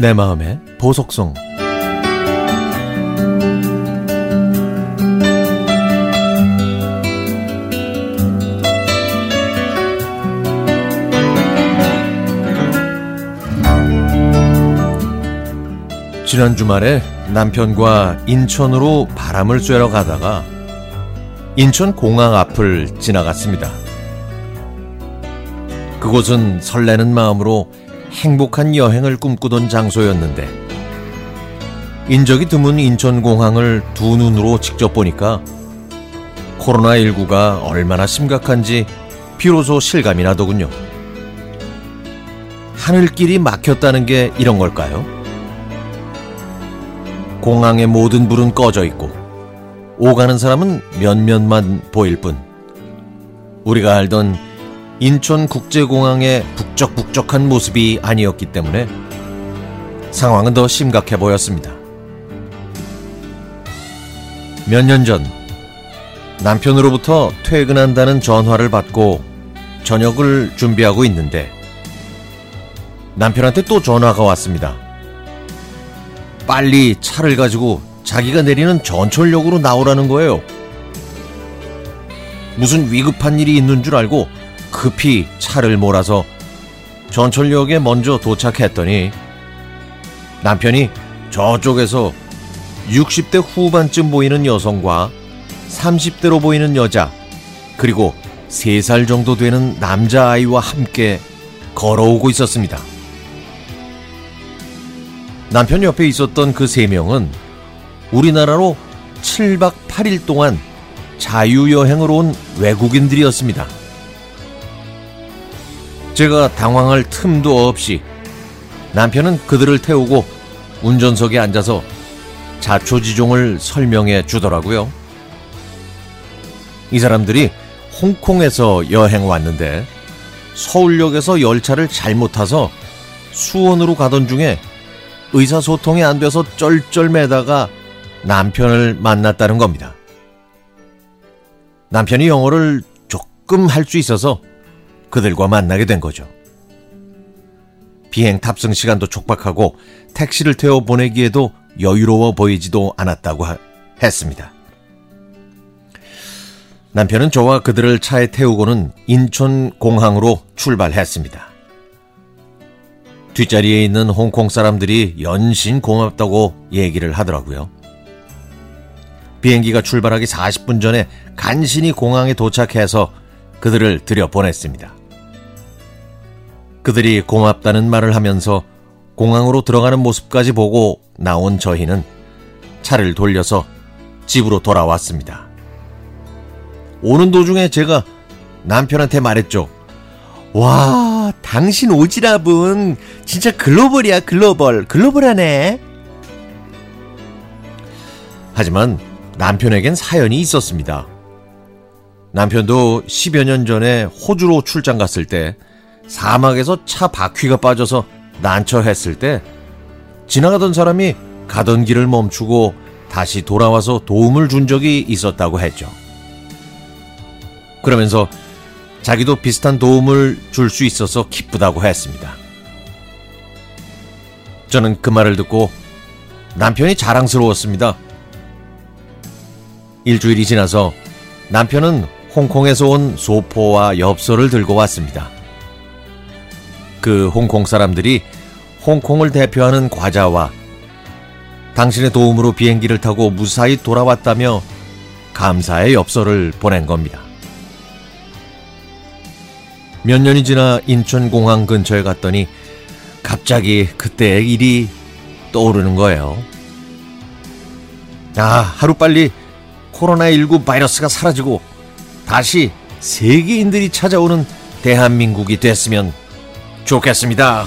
내 마음의 보석송 지난 주말에 남편과 인천으로 바람을 쐬러 가다가 인천 공항 앞을 지나갔습니다. 그곳은 설레는 마음으로 행복한 여행을 꿈꾸던 장소였는데 인적이 드문 인천공항을 두 눈으로 직접 보니까 코로나19가 얼마나 심각한지 비로소 실감이 나더군요. 하늘길이 막혔다는 게 이런 걸까요? 공항의 모든 불은 꺼져 있고 오가는 사람은 몇몇만 보일 뿐 우리가 알던 인천국제공항의 북 적북적한 모습이 아니었기 때문에 상황은 더 심각해 보였습니다. 몇 년 전 남편으로부터 퇴근한다는 전화를 받고 저녁을 준비하고 있는데 남편한테 또 전화가 왔습니다. 빨리 차를 가지고 자기가 내리는 전철역으로 나오라는 거예요. 무슨 위급한 일이 있는 줄 알고 급히 차를 몰아서 전철역에 먼저 도착했더니 남편이 저쪽에서 60대 후반쯤 보이는 여성과 30대로 보이는 여자 그리고 3살 정도 되는 남자아이와 함께 걸어오고 있었습니다. 남편 옆에 있었던 그 세 명은 우리나라로 7박 8일 동안 자유여행을 온 외국인들이었습니다. 제가 당황할 틈도 없이 남편은 그들을 태우고 운전석에 앉아서 자초지종을 설명해 주더라고요. 이 사람들이 홍콩에서 여행 왔는데 서울역에서 열차를 잘못 타서 수원으로 가던 중에 의사소통이 안 돼서 쩔쩔매다가 남편을 만났다는 겁니다. 남편이 영어를 조금 할 수 있어서 그들과 만나게 된 거죠. 비행 탑승 시간도 촉박하고 택시를 태워 보내기에도 여유로워 보이지도 않았다고 하, 했습니다. 남편은 저와 그들을 차에 태우고는 인천 공항으로 출발했습니다. 뒷자리에 있는 홍콩 사람들이 연신 고맙다고 얘기를 하더라고요. 비행기가 출발하기 40분 전에 간신히 공항에 도착해서 그들을 들여보냈습니다. 그들이 고맙다는 말을 하면서 공항으로 들어가는 모습까지 보고 나온 저희는 차를 돌려서 집으로 돌아왔습니다. 오는 도중에 제가 남편한테 말했죠. 와, 당신 오지랖은 진짜 글로벌이야, 글로벌. 글로벌하네. 하지만 남편에겐 사연이 있었습니다. 남편도 10여 년 전에 호주로 출장 갔을 때 사막에서 차 바퀴가 빠져서 난처했을 때 지나가던 사람이 가던 길을 멈추고 다시 돌아와서 도움을 준 적이 있었다고 했죠. 그러면서 자기도 비슷한 도움을 줄 수 있어서 기쁘다고 했습니다. 저는 그 말을 듣고 남편이 자랑스러웠습니다. 일주일이 지나서 남편은 홍콩에서 온 소포와 엽서를 들고 왔습니다. 그 홍콩 사람들이 홍콩을 대표하는 과자와 당신의 도움으로 비행기를 타고 무사히 돌아왔다며 감사의 엽서를 보낸 겁니다. 몇 년이 지나 인천공항 근처에 갔더니 갑자기 그때의 일이 떠오르는 거예요. 아, 하루빨리 코로나19 바이러스가 사라지고 다시 세계인들이 찾아오는 대한민국이 됐으면 좋겠습니다.